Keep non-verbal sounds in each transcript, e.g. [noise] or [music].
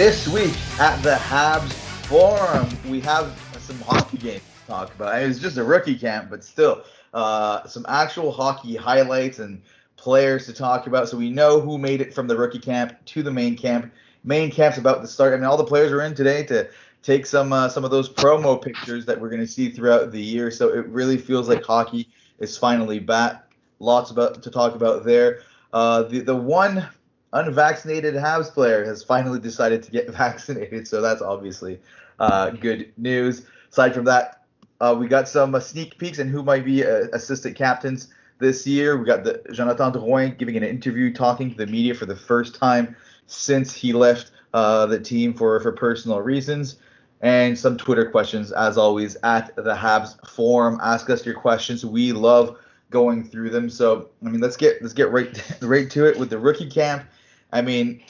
This week at the Habs Forum, we have some hockey games to talk about. It was just a rookie camp, but still, uh, some actual hockey highlights and players to talk about. So we know who made it from the rookie camp to the main camp. Main camp's about to start. I mean, all the players are in today to take some uh, some of those promo pictures that we're going to see throughout the year. So it really feels like hockey is finally back. Lots about to talk about there. Uh, the the one unvaccinated Habs player has finally decided to get [laughs] vaccinated, so that's obviously uh, good news. Aside from that, uh, we got some uh, sneak peeks and who might be uh, assistant captains this year. We got the Jonathan Drouin giving an interview, talking to the media for the first time since he left uh, the team for for personal reasons. And some Twitter questions, as always, at the Habs forum. Ask us your questions. We love going through them. So, I mean, let's get let's get right [laughs] right to it with the rookie camp I mean,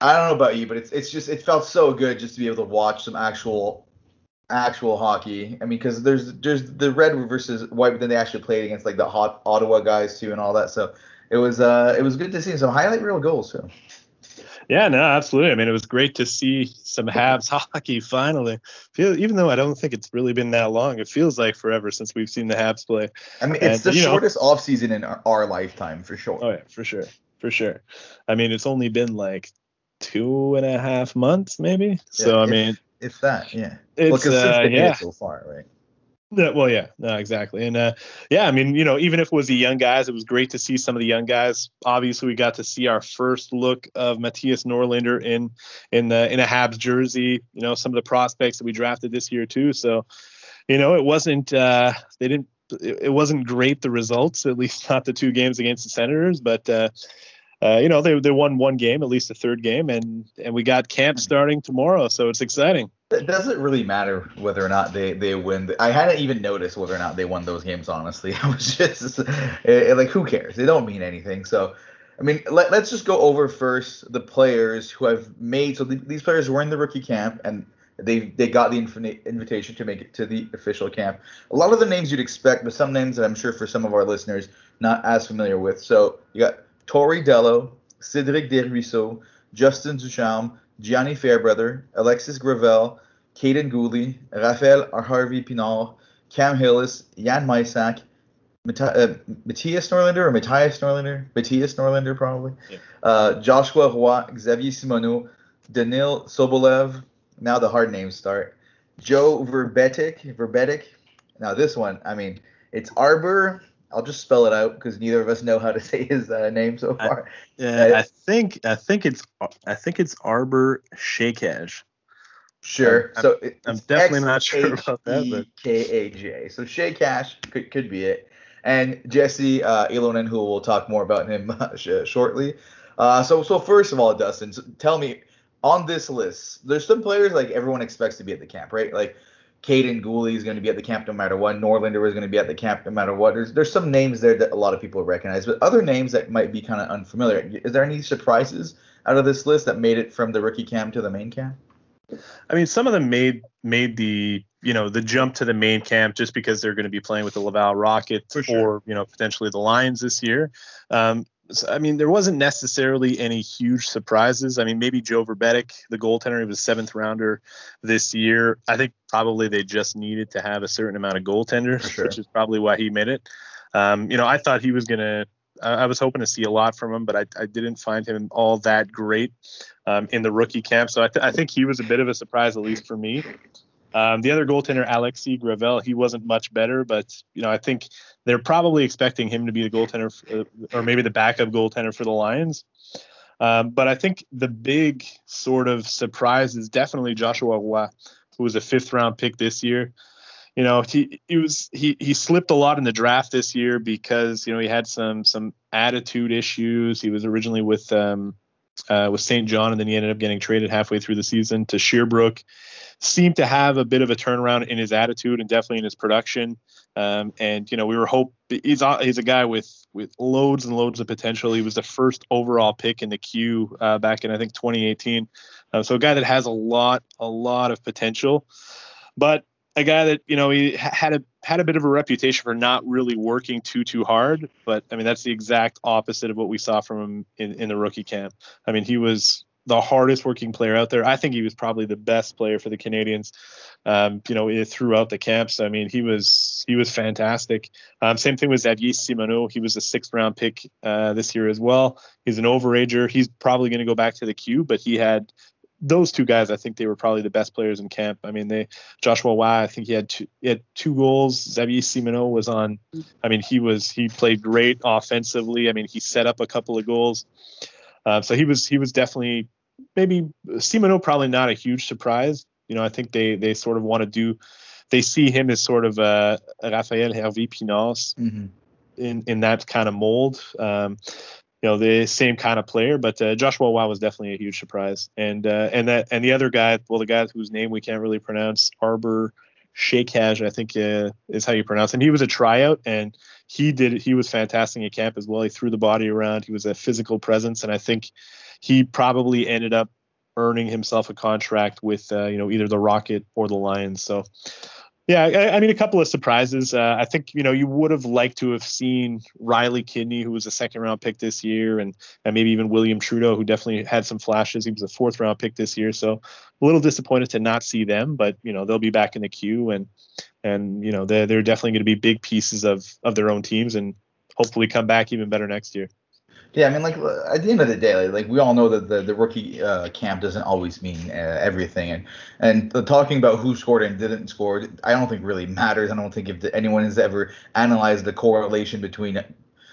I don't know about you, but it's it's just it felt so good just to be able to watch some actual actual hockey. I mean, because there's there's the red versus white, but then they actually played against like the hot Ottawa guys too and all that. So it was uh it was good to see some highlight real goals too. Yeah, no, absolutely. I mean, it was great to see some Habs [laughs] hockey finally. Feel, even though I don't think it's really been that long, it feels like forever since we've seen the Habs play. I mean, it's and, the shortest know, off season in our, our, lifetime for sure. Oh yeah, for sure for sure. I mean, it's only been like two and a half months, maybe. Yeah, so I if, mean, if that, yeah. It's well, uh, yeah. so far, right? Yeah, well, yeah, no, exactly, and uh, yeah, I mean, you know, even if it was the young guys, it was great to see some of the young guys. Obviously, we got to see our first look of Matthias Norlander in in the in a Habs jersey. You know, some of the prospects that we drafted this year too. So, you know, it wasn't uh, they didn't it, wasn't great the results, at least not the two games against the Senators, but uh, uh, you know, they they won one game, at least a third game, and and we got camp starting tomorrow, so it's exciting. It doesn't really matter whether or not they they win. I hadn't even noticed whether or not they won those games. Honestly, [laughs] I was just it, like, who cares? They don't mean anything. So, I mean, let, us just go over first the players who have made. So these players were in the rookie camp and they they got the invitation to make it to the official camp. A lot of the names you'd expect, but some names that I'm sure for some of our listeners not as familiar with. So you got Tory Dello, Cédric Desruisseaux, Justin Ducharme, Gianni Fairbrother, Alexis Gravel, Kaiden Guhle, Raphael Harvey Pinard, Cam Hillis, Jan Mysak, uh, Matthias Norlinder or Matthias Norlander? Matthias Norlander, probably, yeah. uh, Joshua Roy, Xavier Simoneau, Danil Sobolev. Now the hard names start. Joe Vrbetic, Vrbetic. Now this one, I mean, it's Arber I'll just spell it out because neither of us know how to [laughs] say his uh, name so far. I, uh, I think I think it's I think it's Arber Shakaj. Sure. I'm, so I'm definitely not sure about that. But K A J. So Shay Cash could could be it. And Jesse uh, Ylönen, who we'll talk more about him [laughs] uh, shortly. Uh, so so first of all, Dustin, tell me on this list, there's some players like everyone expects to be at the camp, right? Like Kaiden Guhle is going to be at the camp no matter what. Norlander is going to be at the camp no matter what. There's there's some names there that a lot of people recognize, but other names that might be kind of unfamiliar. Is there any surprises out of this list that made it from the rookie camp to the main camp? I mean, some of them made made the you know the jump to the main camp just because they're going to be playing with the Laval Rockets sure. or you know potentially the Lions this year. Um, I mean, there wasn't necessarily any huge surprises. I mean, maybe Joe Vrbetic, the goaltender, he was seventh rounder this year. I think probably they just needed to have a certain amount of goaltenders, sure. which is probably why he made it. Um, you know, I thought he was gonna. I was hoping to see a lot from him, but I, I didn't find him all that great um, in the rookie camp. So I, th- I think he was a bit of a surprise, at least for me. Um, the other goaltender, Alexis Gravel, he wasn't much better, but you know I think they're probably expecting him to be the goaltender, for, uh, or maybe the backup goaltender for the Lions. Um, but I think the big sort of surprise is definitely Joshua Roy, who was a fifth round pick this year. You know, he, he was he he slipped a lot in the draft this year because you know he had some some attitude issues. He was originally with um, uh, with Saint John, and then he ended up getting traded halfway through the season to Sherbrooke seemed to have a bit of a turnaround in his attitude and definitely in his production. Um, and you know, we were hope he's a, he's a guy with with loads and loads of potential. He was the first overall pick in the Q uh, back in I think 2018. Uh, so a guy that has a lot a lot of potential, but a guy that you know he had a had a bit of a reputation for not really working too too hard. But I mean that's the exact opposite of what we saw from him in, in the rookie camp. I mean he was the hardest working player out there. I think he was probably the best player for the Canadiens. Um, you know, throughout the camps. I mean, he was he was fantastic. Um, same thing with Xavier Simoneau. He was a sixth round pick uh, this year as well. He's an overager. He's probably going to go back to the Q, but he had those two guys, I think they were probably the best players in camp. I mean, they Joshua Roy, I think he had two, he had two goals. Xavier Simoneau was on. I mean, he was he played great offensively. I mean, he set up a couple of goals. Uh, so he was he was definitely maybe Simoneau probably not a huge surprise. You know, I think they they sort of want to do. They see him as sort of a, a Raphael Harvey Pinard mm-hmm. in in that kind of mold. Um, you know the same kind of player. But uh, Joshua Roy was definitely a huge surprise, and uh, and that and the other guy, well, the guy whose name we can't really pronounce, Arber Xhekaj, I think uh, is how you pronounce him. He was a tryout, and he did he was fantastic at camp as well. He threw the body around. He was a physical presence, and I think he probably ended up earning himself a contract with uh, you know either the Rocket or the Lions. So yeah, I, I, mean, a couple of surprises. Uh, I think you know you would have liked to have seen Riley Kidney, who was a second round pick this year, and and maybe even William Trudeau, who definitely had some flashes. He was a fourth round pick this year, so a little disappointed to not see them. But you know they'll be back in the Q, and and you know they're they're definitely going to be big pieces of of their own teams, and hopefully come back even better next year. Yeah, I mean, like at the end of the day, like, we all know that the, the rookie uh, camp doesn't always mean uh, everything, and and the talking about who scored and didn't score, I don't think really matters. I don't think if anyone has ever analyzed the correlation between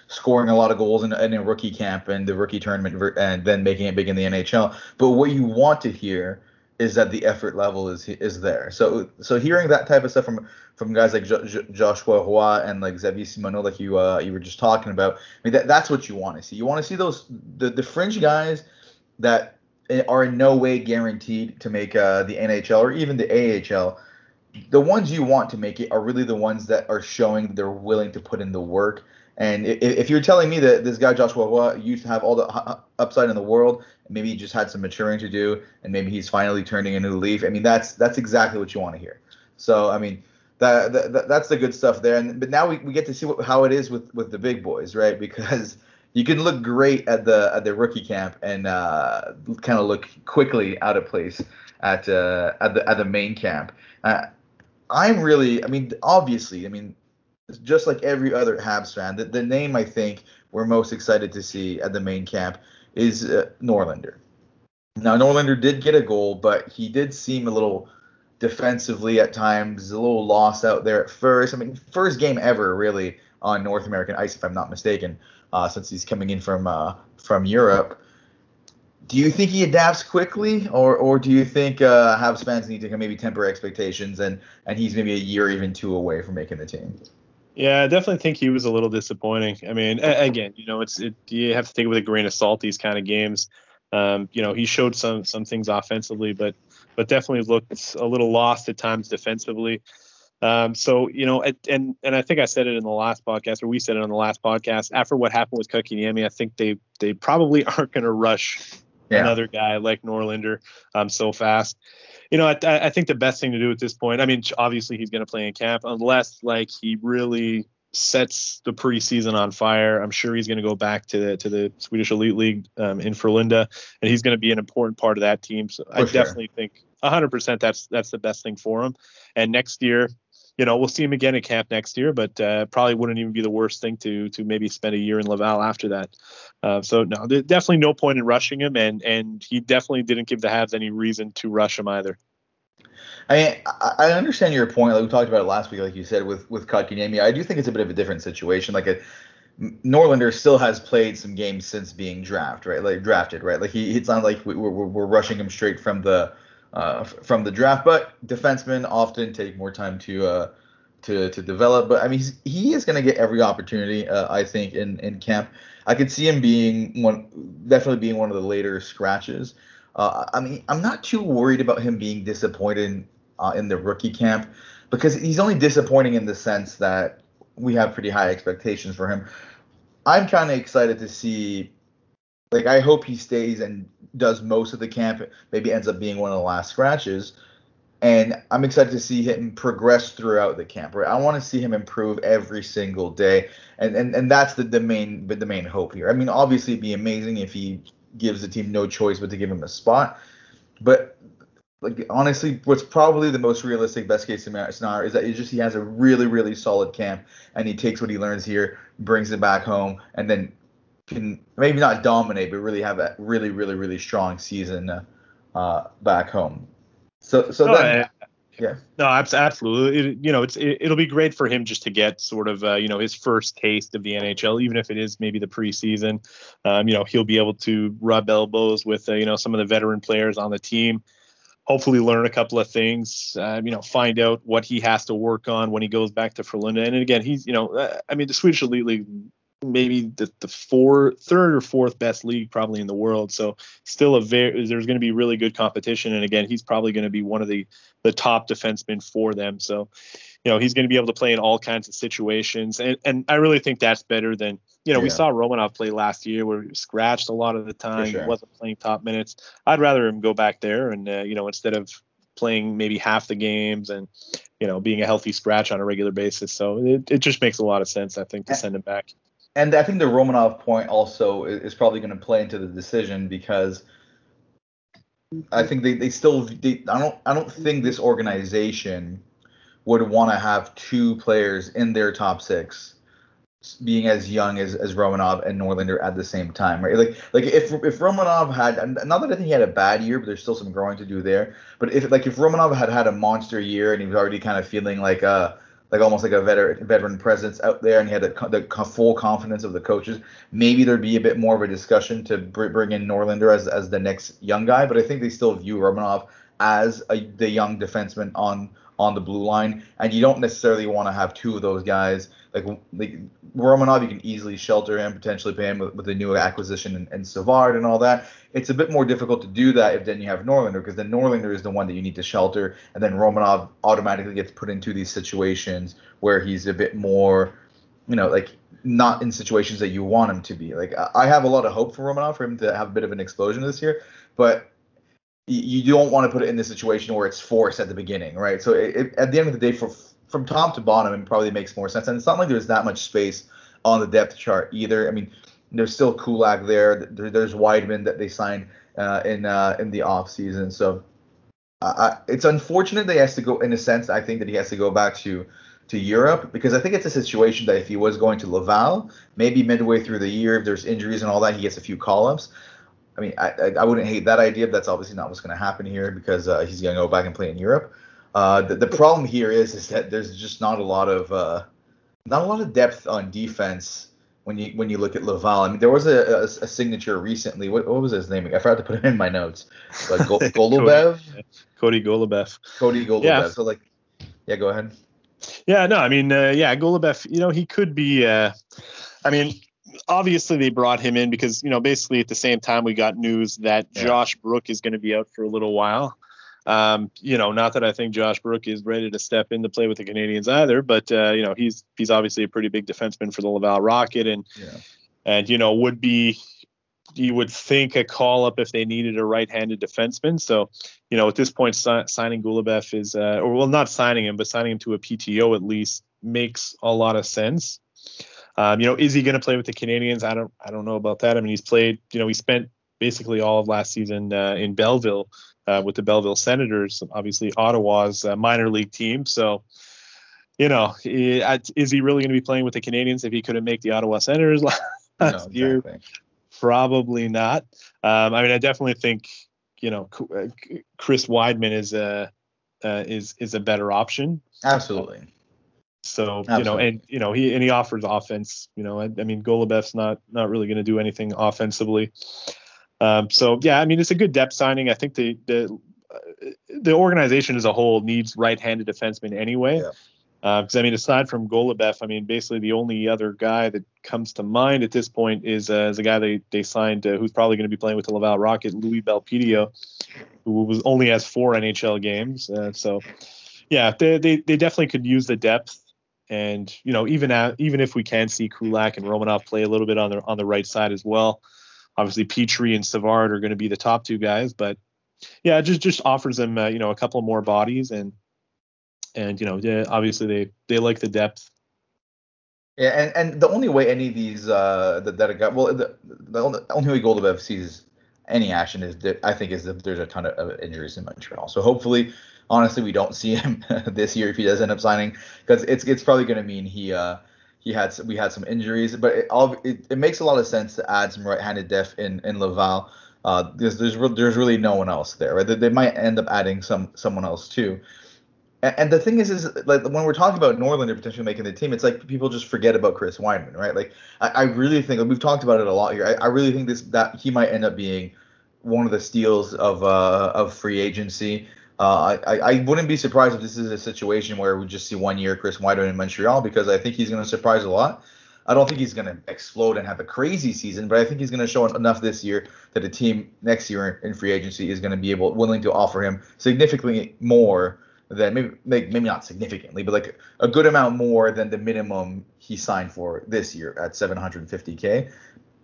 scoring a lot of goals in, in a rookie camp and the rookie tournament and then making it big in the NHL. But what you want to hear is that the effort level is is there. So so hearing that type of stuff from from guys like jo- jo- Joshua Roy and like Xavier Simoneau, like you uh, you were just talking about, I mean that, that's what you want to see. You want to see those the the fringe guys that are in no way guaranteed to make uh, the NHL or even the AHL. The ones you want to make it are really the ones that are showing they're willing to put in the work and if you're telling me that this guy Joshua Roy used to have all the upside in the world, maybe he just had some maturing to do, and maybe he's finally turning a new leaf. I mean, that's that's exactly what you want to hear. So I mean, that, that that's the good stuff there. And but now we, we get to see what, how it is with with the big boys, right? Because [laughs] you can look great at the at the rookie camp and uh, kind of look quickly out of place at uh, at the at the main camp. Uh, I'm really, I mean, obviously, I mean, just like every other Habs fan, the, the name I think we're most excited to see at the main camp is uh, Norlinder. Now Norlander did get a goal, but he did seem a little defensively at times, a little lost out there at first. I mean, first game ever really on North American ice, if I'm not mistaken, uh, since he's coming in from uh, from Europe. Do you think he adapts quickly, or or do you think uh, Habs fans need to maybe temper expectations and and he's maybe a year even two away from making the team? Yeah, I definitely think he was a little disappointing. I mean, again, you know, it's it, you have to take it with a grain of salt these kind of games. Um, you know, he showed some some things offensively, but but definitely looked a little lost at times defensively. Um, so you know, and and I think I said it in the last podcast, or we said it on the last podcast. After what happened with Kotkaniemi, I think they they probably [laughs] aren't going to rush yeah. another guy like Norlander um, so fast you know, I, I, think the best thing to do at this point, I mean, obviously he's going to play in camp unless like he really sets the preseason on fire. I'm sure he's going to go back to the to the Swedish Elite League um, in Frölunda, and he's going to be an important part of that team. So For I sure. definitely think 100% that's that's the best thing for him. And next year, you know, we'll see him again at camp next year, but uh, probably wouldn't even be the worst thing to to maybe spend a year in Laval after that. Uh, so no, definitely no point in rushing him, and and he definitely didn't give the Habs any reason to rush him either. I I understand your point. Like we talked about it last week, like you said with with Kotkaniemi. I do think it's a bit of a different situation. Like a Norlander still has played some games since being drafted, right? Like drafted, right? Like he, it's not like we, we're, we're rushing him straight from the uh, from the draft. But defensemen often take more time to uh, to to develop. But I mean, he is going to get every opportunity, uh, I think, in in camp. I could see him being one, definitely being one of the later scratches. Uh, I mean, I'm not too worried about him being disappointed uh, in the rookie camp because he's only disappointing in the sense that we have pretty high expectations for him. I'm kind of excited to see like I hope he stays and does most of the camp, maybe ends up being one of the last scratches. And I'm excited to see him progress throughout the camp. Right, I want to see him improve every single day, and and, and that's the, the main the main hope here. I mean, obviously, it'd be amazing if he gives the team no choice but to give him a spot. But like honestly, what's probably the most realistic best case scenario is that he just he has a really really solid camp and he takes what he learns here, brings it back home, and then can maybe not dominate, but really have a really really really strong season uh, back home. So so no, then. yeah. No, absolutely. It, you know, it's it, will be great for him just to get sort of uh, you know his first taste of the NHL, even if it is maybe the preseason. Um, you know, he'll be able to rub elbows with uh, you know some of the veteran players on the team hopefully learn a couple of things, uh, you know, find out what he has to work on when he goes back to Frölunda. And again, he's, you know, uh, I mean, the Swedish Elite League, maybe the, the four, third or fourth best league probably in the world. So still a very, there's going to be really good competition. And again, he's probably going to be one of the, the top defensemen for them. So, you know, he's going to be able to play in all kinds of situations. And, and I really think that's better than, you know, yeah. we saw Romanov play last year where he scratched a lot of the time. Sure. Wasn't playing top minutes. I'd rather him go back there and, uh, you know, instead of playing maybe half the games and, you know, being a healthy scratch on a regular basis. So it, it just makes a lot of sense, I think, to send him back. And I think the Romanov point also is probably going to play into the decision because I think they, they still they, I don't I don't think this organization would want to have two players in their top six being as young as, as Romanov and Norlander at the same time, right? Like like if if Romanov had not that I think he had a bad year, but there's still some growing to do there. But if like if Romanov had had a monster year and he was already kind of feeling like uh like almost like a veteran veteran presence out there, and he had the, the full confidence of the coaches. Maybe there'd be a bit more of a discussion to bring in Norlander as as the next young guy, but I think they still view Romanov as a, the young defenseman on on the blue line, and you don't necessarily want to have two of those guys. Like, like Romanov, you can easily shelter him, potentially pay him with, with a new acquisition and, and Savard and all that. It's a bit more difficult to do that if then you have Norlinder, because then Norlinder is the one that you need to shelter, and then Romanov automatically gets put into these situations where he's a bit more, you know, like not in situations that you want him to be. Like I have a lot of hope for Romanov for him to have a bit of an explosion this year, but you don't want to put it in the situation where it's forced at the beginning, right? So it, it, at the end of the day, for from top to bottom, it probably makes more sense. And it's not like there's that much space on the depth chart either. I mean, there's still Kulak there. there there's Wideman that they signed uh, in uh, in the off season. So uh, it's unfortunate that he has to go. In a sense, I think that he has to go back to to Europe because I think it's a situation that if he was going to Laval, maybe midway through the year, if there's injuries and all that, he gets a few call ups. I mean, I, I, wouldn't hate that idea, but that's obviously not what's going to happen here because uh, he's going to go back and play in Europe. Uh, the, the problem here is is that there's just not a lot of uh, not a lot of depth on defense when you when you look at Laval. I mean, there was a, a, a signature recently. What, what, was his name? I forgot to put it in my notes. Go, Goloubef. [laughs] Cody Goloubef. Cody Goloubef. Yeah. So like, yeah, go ahead. Yeah, no, I mean, uh, yeah, Goloubef. You know, he could be. Uh, I mean, obviously they brought him in because you know basically at the same time we got news that yeah. Josh Brook is going to be out for a little while. Um, you know, not that I think Josh Brook is ready to step in to play with the Canadiens either, but uh, you know he's he's obviously a pretty big defenseman for the Laval Rocket and yeah. and you know would be you would think a call up if they needed a right-handed defenseman. So, you know, at this point, si- signing Goloubef is, uh, or well, not signing him, but signing him to a PTO at least makes a lot of sense. Um, you know, is he going to play with the Canadiens? I don't, I don't know about that. I mean, he's played. You know, he spent basically all of last season uh, in Belleville uh, with the Belleville Senators, obviously Ottawa's uh, minor league team. So, you know, is he really going to be playing with the Canadiens if he couldn't make the Ottawa Senators [laughs] last no, exactly. year? Probably not. Um, I mean, I definitely think you know uh, Chris Wideman is a uh, is is a better option. Absolutely. So Absolutely. you know, and you know, he and he offers offense. You know, I, I mean, Goloubef's not not really going to do anything offensively. Um, so yeah, I mean, it's a good depth signing. I think the the uh, the organization as a whole needs right-handed defensemen anyway. Yeah. Because uh, I mean, aside from Goloubef, I mean, basically the only other guy that comes to mind at this point is uh, is a guy they they signed uh, who's probably going to be playing with the Laval Rocket, Louis Belpedio, who was only has four NHL games. Uh, so yeah, they, they they definitely could use the depth. And you know, even at, even if we can see Kulak and Romanov play a little bit on the on the right side as well, obviously Petry and Savard are going to be the top two guys. But yeah, it just just offers them uh, you know a couple more bodies and and you know obviously they they like the depth. Yeah, and, and the only way any of these uh that, that got well the, the only, only way Goloubef sees any action is that I think is that there's a ton of injuries in Montreal. So hopefully, honestly, we don't [laughs] see him this year if he does end up signing because it's it's probably going to mean he uh he had we had some injuries, but it, all, it, it makes a lot of sense to add some right-handed depth in in Laval. Uh, there's there's there's really no one else there. Right? They, they might end up adding some someone else too. And, and the thing is, is like when we're talking about Norlander potentially making the team, it's like people just forget about Chris Wideman, right? Like I, I really think like, we've talked about it a lot here. I, I really think this that he might end up being one of the steals of uh, of free agency. Uh, I, I wouldn't be surprised if this is a situation where we just see one year Chris Wideman in Montreal because I think he's going to surprise a lot. I don't think he's going to explode and have a crazy season, but I think he's going to show enough this year that a team next year in free agency is going to be able willing to offer him significantly more than maybe maybe not significantly, but like a good amount more than the minimum he signed for this year at 750k.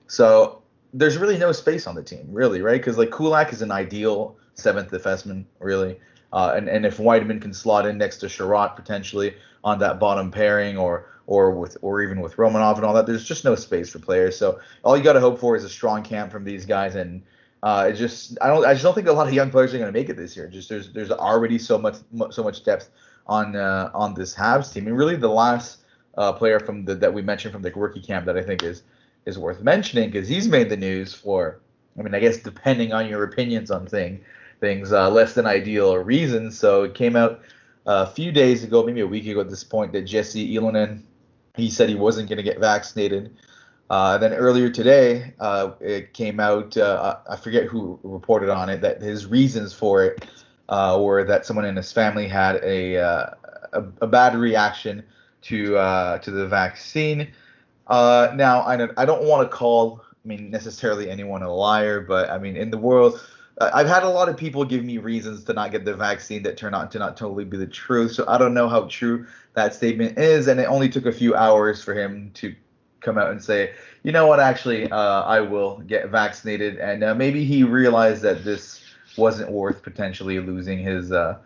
So there's really no space on the team, really, right? Because like Kulak is an ideal seventh defenseman, really. Uh, and, and if Wideman can slot in next to Chiarot potentially on that bottom pairing or or with or even with Romanov and all that, there's just no space for players. So all you got to hope for is a strong camp from these guys and uh, it just I don't I just don't think a lot of young players are going to make it this year. Just there's there's already so much so much depth on uh, on this Habs team. And really the last uh, player from the that we mentioned from the rookie camp that I think is is worth mentioning because he's made the news for I mean I guess depending on your opinions on thing things uh, less than ideal or reasons. So it came out a few days ago, maybe a week ago at this point, that Jesse Ylönen, he said he wasn't going to get vaccinated. Uh, then earlier today, uh, it came out, uh, I forget who reported on it, that his reasons for it uh, were that someone in his family had a, uh, a, a, bad reaction to uh, to the vaccine. now, I don't, I don't want to call, I mean, necessarily anyone a liar, but I mean, in the world, I've had a lot of people give me reasons to not get the vaccine that turn out to not totally be the truth. So I don't know how true that statement is, and it only took a few hours for him to come out and say, you know what, actually, uh, I will get vaccinated, and uh, maybe he realized that this wasn't worth potentially losing his uh,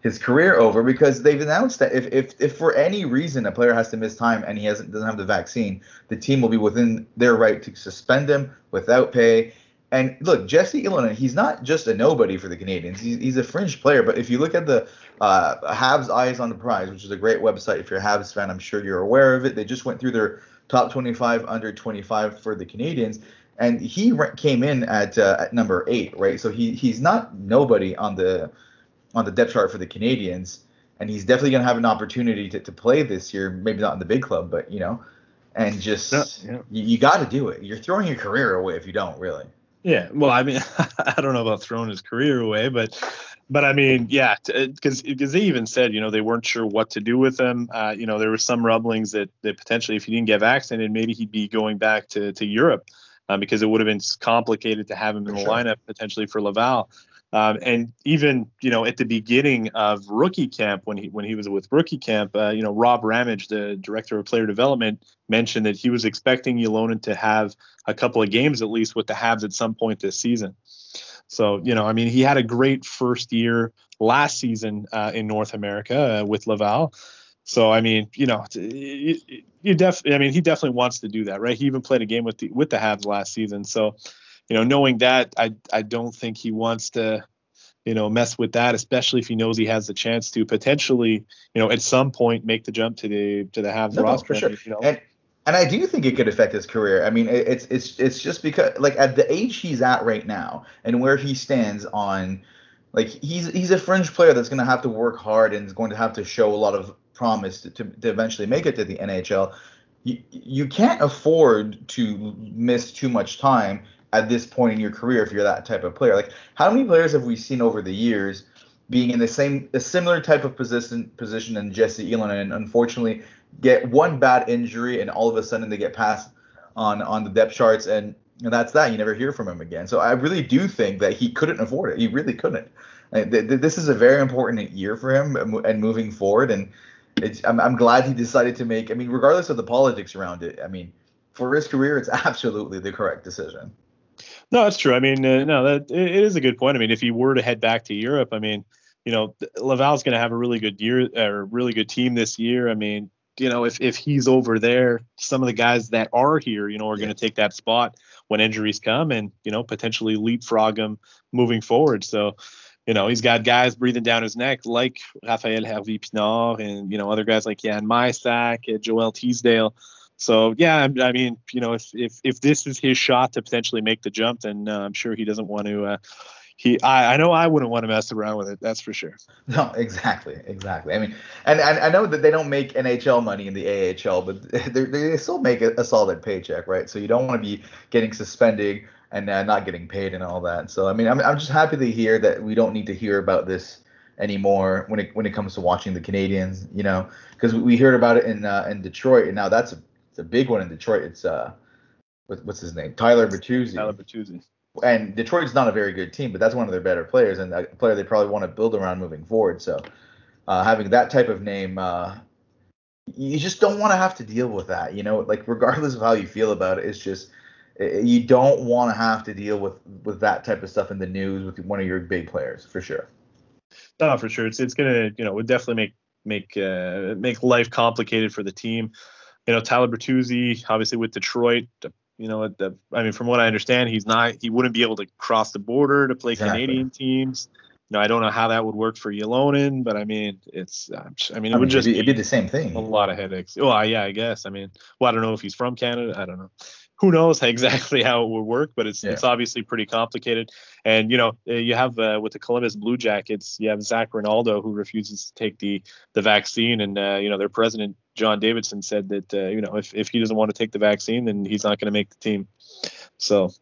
his career over because they've announced that if, if if for any reason a player has to miss time and he hasn't doesn't have the vaccine, the team will be within their right to suspend him without pay and look, Jesse Ylönen, he's not just a nobody for the Canadiens. He's, he's a fringe player. But if you look at the uh, Habs Eyes on the Prize, which is a great website, if you're a Habs fan, I'm sure you're aware of it. They just went through their top 25 under 25 for the Canadiens, and he came in at uh, at number eight, right? So he he's not nobody on the on the depth chart for the Canadians, and he's definitely going to have an opportunity to, to play this year. Maybe not in the big club, but you know, and just yeah, yeah. you, you got to do it. You're throwing your career away if you don't, really. Yeah, well, I mean, [laughs] I don't know about throwing his career away, but but I mean, yeah, because because they even said, you know, they weren't sure what to do with him. Uh, you know, there were some rumblings that that potentially, if he didn't get vaccinated, maybe he'd be going back to to Europe um, because it would have been complicated to have him in the sure. lineup potentially for Laval. Um, and even you know at the beginning of rookie camp when he when he was with rookie camp, uh, you know Rob Ramage, the director of player development, mentioned that he was expecting Ylönen to have a couple of games at least with the Habs at some point this season. So you know, I mean, he had a great first year last season uh, in North America uh, with Laval. So I mean, you know, you def I mean, he definitely wants to do that, right? He even played a game with the with the Habs last season. So you know, knowing that, I I don't think he wants to, you know, mess with that, especially if he knows he has the chance to potentially, you know, at some point make the jump to the to the Habs no, roster. for sure. You know? And and I do think it could affect his career. I mean, it's it's it's just because like at the age he's at right now and where he stands on like he's he's a fringe player that's going to have to work hard and is going to have to show a lot of promise to, to, to eventually make it to the NHL. You, you can't afford to miss too much time at this point in your career if you're that type of player. Like how many players have we seen over the years being in the same a similar type of position position than Jesse Ylönen and unfortunately get one bad injury and all of a sudden they get passed on on the depth charts and, and that's that. You never hear from him again. So I really do think that he couldn't afford it. He really couldn't. This is a very important year for him and moving forward. And I'm, I'm glad he decided to make. I mean, regardless of the politics around it, I mean, for his career, it's [laughs] absolutely the correct decision. No, that's true. I mean, uh, no, that it is a good point. I mean, if he were to head back to Europe, I mean, you know, Laval's going to have a really good year or a really good team this year. I mean, you know, if if he's over there, some of the guys that are here, you know, are yeah. going to take that spot. when injuries come and you know potentially leapfrog him moving forward. So you know, he's got guys breathing down his neck like Raphael Harvey Pinard and, you know, other guys like Jan Mysak, Joel Teasdale. So yeah, I mean, you know, if if if this is his shot to potentially make the jump, then uh, I'm sure he doesn't want to. Uh, he, I, I know I wouldn't want to mess around with it. That's for sure. [laughs] No, exactly, exactly. I mean, and, and I know that they don't make NHL money in the AHL, but [laughs] they, they still make a, a solid paycheck, right? So you don't want to be getting suspended and uh, not getting paid and all that. So I mean, I'm I'm just happy to hear that we don't need to hear about this anymore when it when it comes to watching the Canadiens, you know, because we heard about it in uh, in Detroit, and now that's a, it's a big one in Detroit. It's uh, what, what's his name? Tyler Bertuzzi. Tyler Bertuzzi. And Detroit's not a very good team, but that's one of their better players and a player they probably want to build around moving forward. So uh, having that type of name, uh, you just don't want to have to deal with that. You know, like regardless of how you feel about it, it's just you don't want to have to deal with with that type of stuff in the news with one of your big players for sure. No, for sure. It's it's gonna you know would definitely make make uh, make life complicated for the team. You know, Tyler Bertuzzi, obviously with Detroit, you know, the, I mean, from what I understand, he's not he wouldn't be able to cross the border to play exactly. Canadian teams. You know, I don't know how that would work for Ylönen, but I mean, it's uh, I mean, it I would mean, just it'd be, it'd be, the same thing. A lot of headaches. Well, yeah, I guess. I mean, well, I don't know if he's from Canada. I don't know who knows [laughs] exactly how it would work, but it's yeah. it's obviously pretty complicated. And you know, uh, you have uh, with the Columbus Blue Jackets, you have Zac Rinaldo who refuses to take the the vaccine, and uh, you know their president John Davidson said that uh, you know if if he doesn't want to take the vaccine, then he's not going to make the team. So.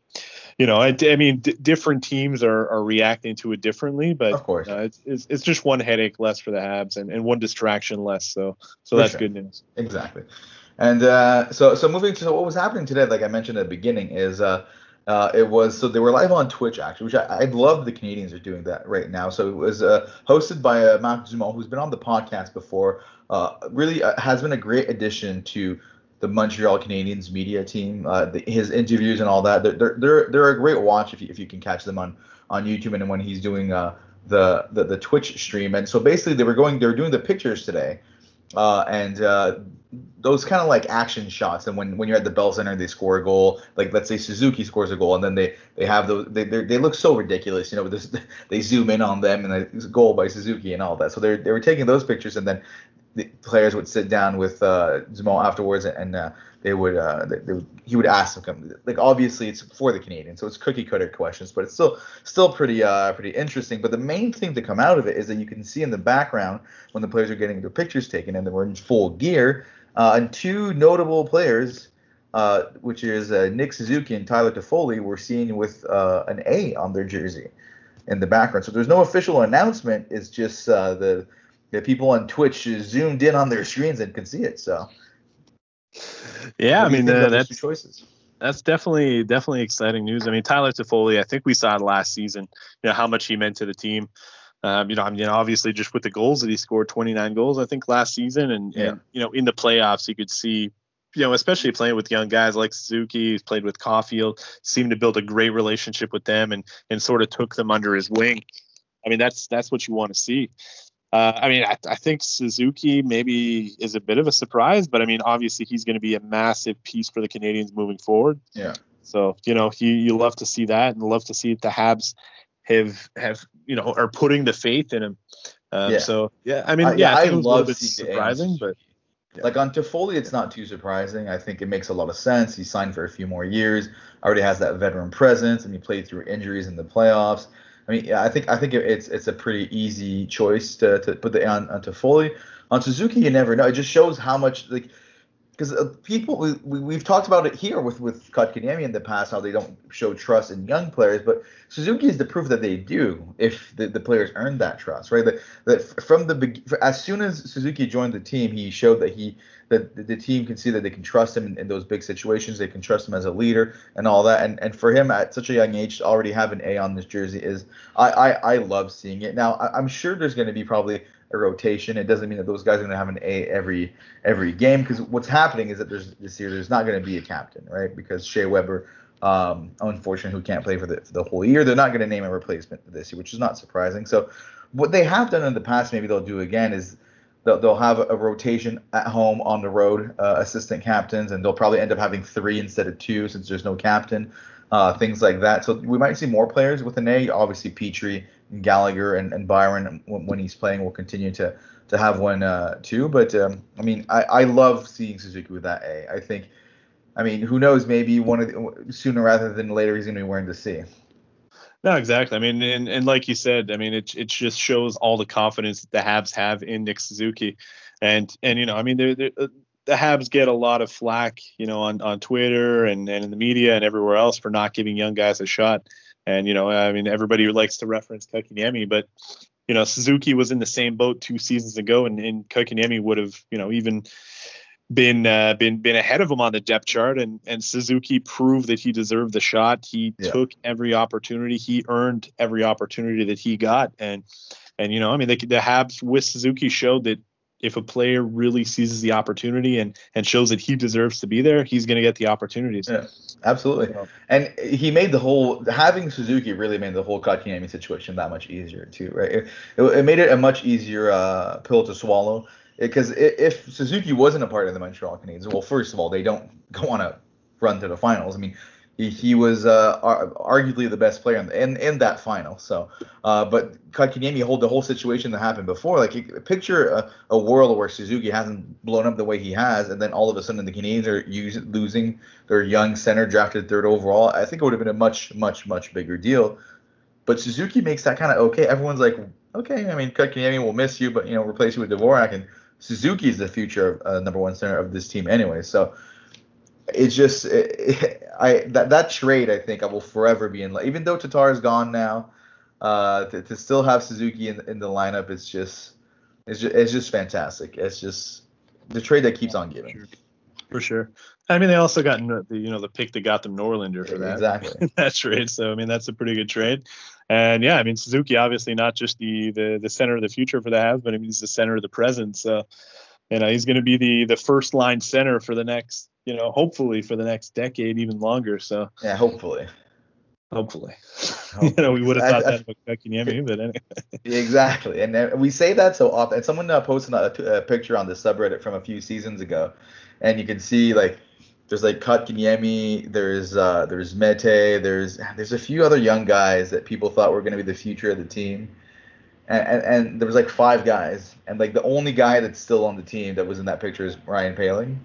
You know, I, I mean, d- different teams are, are reacting to it differently, but of course, uh, it's, it's, it's just one headache less for the Habs and, and one distraction less. So so for that's sure. good news. Exactly. And uh, so, so moving to so what was happening today, like I mentioned at the beginning, is uh, uh, it was so they were live on Twitch actually, which I, I love the Canadiens are doing that right now. So it was uh, hosted by uh, Marc Dumont, who's been on the podcast before. Uh, really uh, has been a great addition to the Montreal Canadiens media team. The, his interviews and all that, they're, they're they're a great watch if you, if you can catch them on on YouTube and when he's doing the, the the Twitch stream. And so basically they were going they were doing the pictures today uh, and uh, those kind of like action shots. And when, when you're at the Bell Center, and they score a goal. Like let's say Suzuki scores a goal, and then they they have those. They they look so ridiculous, you know. This, [laughs] they zoom in on them, and it's a goal by Suzuki and all that. So they they were taking those pictures, and then the players would sit down with uh, afterwards, and uh, they would, uh, they, they would he would ask them like obviously it's for the Canadian, so it's cookie cutter questions, but it's still still pretty uh, pretty interesting. But the main thing to come out of it is that you can see in the background when the players are getting their pictures taken and they were in full gear, uh, and two notable players. Uh, which is uh, Nick Suzuki and Tyler Toffoli, were seen with uh, an A on their jersey in the background. So there's no official announcement. It's just uh, the the people on Twitch zoomed in on their screens and could see it. So yeah, I mean uh, that's choices. That's definitely definitely exciting news. I mean Tyler Toffoli, I think we saw it last season. You know how much he meant to the team. Um, you know, I mean, obviously, just with the goals that he scored, 29 goals, I think last season, and, yeah. and you know, in the playoffs, you could see, you know, especially playing with young guys like Suzuki, he's played with Caufield, seemed to build a great relationship with them, and and sort of took them under his wing. I mean, that's that's what you want to see. Uh, I mean, I, I, think Suzuki maybe is a bit of a surprise, but I mean, obviously he's going to be a massive piece for the Canadiens moving forward. Yeah. So you know, you you love to see that, and love to see the Habs have have you know are putting the faith in him. Um, yeah. So yeah, I mean, yeah, I, I, I love it surprising, but yeah. like on Toffoli, it's not too surprising. I think it makes a lot of sense. He signed for a few more years, already has that veteran presence, and he played through injuries in the playoffs. I mean, yeah, I think I think it's it's a pretty easy choice to, to put the on, on Toffoli. On Suzuki, you never know. It just shows how much like because uh, people we, we have talked about it here with with Kotkaniemi in the past how they don't show trust in young players, but Suzuki is the proof that they do if the, the players earn that trust, right? That that from the as soon as Suzuki joined the team, he showed that he that the team can see that they can trust him in, in, those big situations. They can trust him as a leader and all that. And and for him at such a young age to already have an A on this jersey is I I, I love seeing it. Now I, am sure there's going to be probably a rotation. It doesn't mean that those guys are going to have an A every every game because what's happening is that there's this year there's not going to be a captain, right? Because Shea Weber. Um, unfortunately, who can't play for the, for the whole year. They're not going to name a replacement this year, which is not surprising. So, what they have done in the past, maybe they'll do again, is they'll, they'll have a rotation at home on the road, uh, assistant captains, and they'll probably end up having three instead of two since there's no captain. Uh, things like that. So we might see more players with an A. Obviously, Petry, Gallagher, and, and Byron when, when he's playing will continue to to have one uh, too. But um, I mean, I, I love seeing Suzuki with that A. I think, I mean, who knows? Maybe one of the, sooner rather than later he's going to be wearing the C. No, exactly. I mean, and, and like you said, I mean, it it just shows all the confidence that the Habs have in Nick Suzuki, and and you know, I mean, uh, the Habs get a lot of flack, you know, on on Twitter and and in the media and everywhere else for not giving young guys a shot. And you know, I mean, everybody likes to reference Kotkaniemi, but you know, Suzuki was in the same boat two seasons ago, and, and would have, you know, even been uh, been been ahead of him on the depth chart, and and Suzuki proved that he deserved the shot. He yeah. took every opportunity. He earned every opportunity that he got, and and you know, I mean, the, the Habs with Suzuki showed that if a player really seizes the opportunity and and shows that he deserves to be there, he's going to get the opportunities. Yeah, absolutely. And he made the whole having Suzuki really made the whole Kotkaniemi situation that much easier too, right? It, it, it made it a much easier uh, pill to swallow because if Suzuki wasn't a part of the Montreal Canadiens, well, first of all, they don't go on a run to the finals. I mean, he, was uh, arguably the best player in, in, in that final. So, uh, but Kotkaniemi hold the whole situation that happened before. Like, picture a, a, world where Suzuki hasn't blown up the way he has, and then all of a sudden the Canadiens are use, losing their young center drafted third overall. I think it would have been a much, much, much bigger deal. But Suzuki makes that kind of okay. Everyone's like, okay, I mean, Kotkaniemi will miss you, but you know, replace you with Dvorak, and Suzuki is the future uh, number one center of this team anyway. So it's just it, [laughs] I that that trade I think I will forever be in love. Even though Tatar is gone now, uh, to, to still have Suzuki in, in the lineup is just it's just it's just fantastic. It's just the trade that keeps on giving. For sure. I mean, they also got the you know the pick that got them Norlander for that exactly [laughs] that trade. So I mean, that's a pretty good trade. And yeah, I mean Suzuki obviously not just the the the center of the future for the Habs, but I mean he's the center of the present. So you know he's going to be the the first line center for the next you know, hopefully for the next decade, even longer. So yeah, hopefully. Hopefully, hopefully. [laughs] you know, we would have thought I, that about Kotkaniemi, but anyway. [laughs] exactly, and uh, we say that so often. And someone uh, posted a, a, picture on the subreddit from a few seasons ago, and you can see like there's like Kotkaniemi, there's uh, there's Mete, there's there's a few other young guys that people thought were going to be the future of the team, and, and, and there was like five guys, and like the only guy that's still on the team that was in that picture is Ryan Poehling.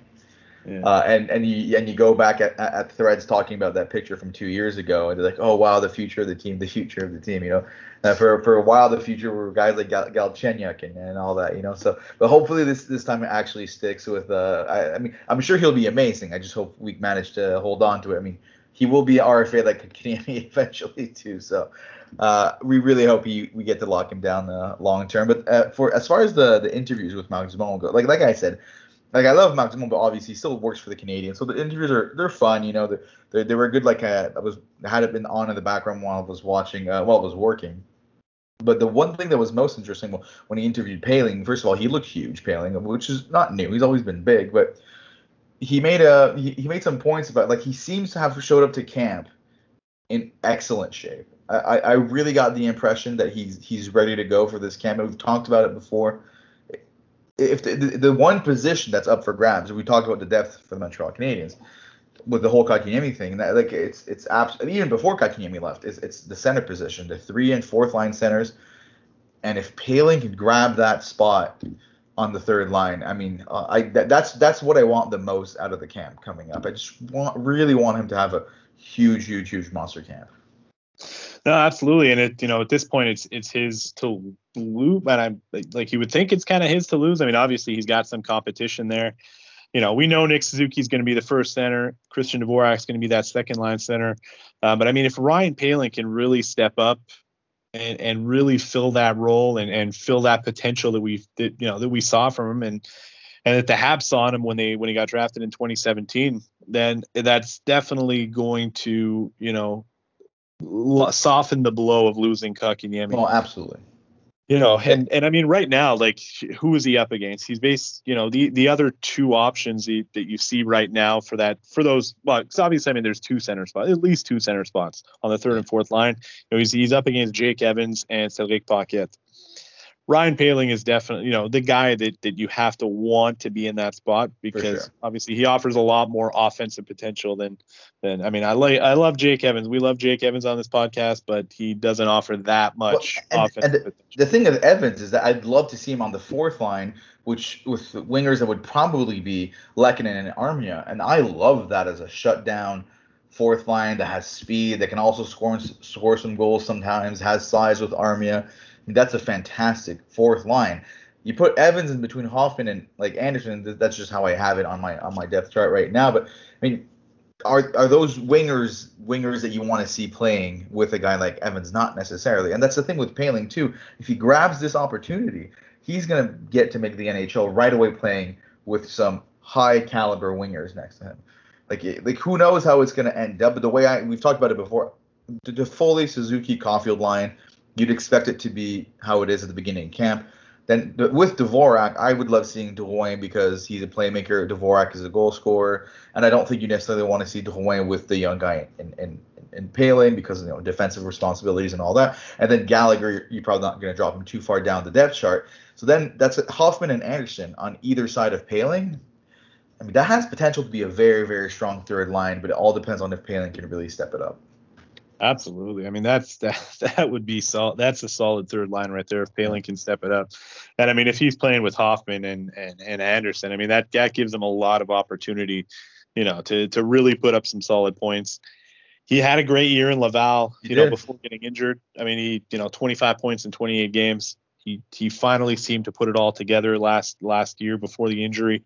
Yeah. Uh, and and you and you go back at, at threads talking about that picture from two years ago, and they're like, oh wow, the future of the team, the future of the team, you know. Uh, for for a while, the future were guys like Gal- Galchenyuk and, and all that, you know. So, but hopefully this this time it actually sticks with. Uh, I, I mean, I'm sure he'll be amazing. I just hope we manage to hold on to it. I mean, he will be RFA like Kotkaniemi eventually too. So, uh, we really hope he, we get to lock him down uh, long term. But uh, for as far as the the interviews with Marc Dumont go, like like I said, like I love Max but obviously he still works for the Canadiens. So the interviews are they're fun, you know. They they, they were good. Like uh, I was had it been on in the background while I was watching uh, while I was working. But the one thing that was most interesting when he interviewed Poehling, first of all, he looked huge, Poehling, which is not new. He's always been big, but he made a he, he made some points about like he seems to have showed up to camp in excellent shape. I, I really got the impression that he's he's ready to go for this camp. We've talked about it before if the, the, the, one position that's up for grabs, we talked about the depth for the Montreal Canadiens with the whole Kotkaniemi thing, that like it's it's abs- even before Kotkaniemi left, it's it's the center position, the three and fourth line centers, and if Poehling can grab that spot on the third line, I mean, uh, I that, that's that's what I want the most out of the camp coming up. I just want really want him to have a huge, huge, huge monster camp. No, absolutely, and it you know at this point it's it's his to lose, and I'm like you would think it's kind of his to lose. I mean, obviously he's got some competition there. You know, we know Nick Suzuki is going to be the first center. Christian Dvorak is going to be that second line center. Uh, but I mean, if Ryan Poehling can really step up and, and really fill that role and, and fill that potential that we that, you know that we saw from him and and that the Habs saw him when they when he got drafted in 2017, then that's definitely going to you know soften the blow of losing Kotkaniemi. Oh, absolutely. You know, and and I mean, right now, like, who is he up against? He's based, you know, the the other two options that you see right now for that for those. Well, because obviously, I mean, there's two center spots, at least two center spots on the third and fourth line. You know, he's he's up against Jake Evans and Cedric Paquette. Ryan Poehling is definitely, you know, the guy that, that you have to want to be in that spot because sure. obviously he offers a lot more offensive potential than than I mean, I like I love Jake Evans. We love Jake Evans on this podcast, but he doesn't offer that much well, and, offensive and the, the thing of Evans is that I'd love to see him on the fourth line, which with wingers that would probably be Lehkonen and Armia, and I love that as a shutdown fourth line that has speed that can also score score some goals sometimes, has size with Armia that's a fantastic fourth line. You put Evans in between Hoffman and like Anderson. That's just how I have it on my on my depth chart right now. But I mean, are are those wingers wingers that you want to see playing with a guy like Evans? Not necessarily. And that's the thing with Poehling too. If he grabs this opportunity, he's gonna get to make the NHL right away playing with some high caliber wingers next to him. Like like who knows how it's gonna end up? But the way I we've talked about it before, the, Foley Suzuki Caufield line You'd expect it to be how it is at the beginning of camp. Then with Dvorak, I would love seeing Drouin because he's a playmaker. Dvorak is a goal scorer, and I don't think you necessarily want to see Drouin with the young guy in in, in Poehling because you know defensive responsibilities and all that. And then Gallagher, you're probably not going to drop him too far down the depth chart. So then that's Hoffman and Anderson on either side of Poehling. I mean, that has potential to be a very, very strong third line, but it all depends on if Poehling can really step it up. Absolutely. I mean, that's [laughs] that that would be solid. That's a solid third line right there if Poehling can step it up. And I mean, if he's playing with Hoffman and and, and Anderson, I mean that that gives him a lot of opportunity, you know, to to really put up some solid points. He had a great year in Laval, you know, before getting injured. I mean, he you know 25 points in 28 games. He he finally seemed to put it all together last last year before the injury.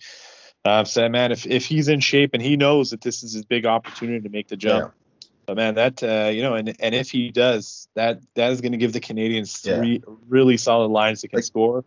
Uh, so man, if if he's in shape and he knows that this is his big opportunity to make the jump. Yeah but man, that uh, you know, and and if he does, that that is going to give the Canadiens three yeah. really solid lines that can like, score.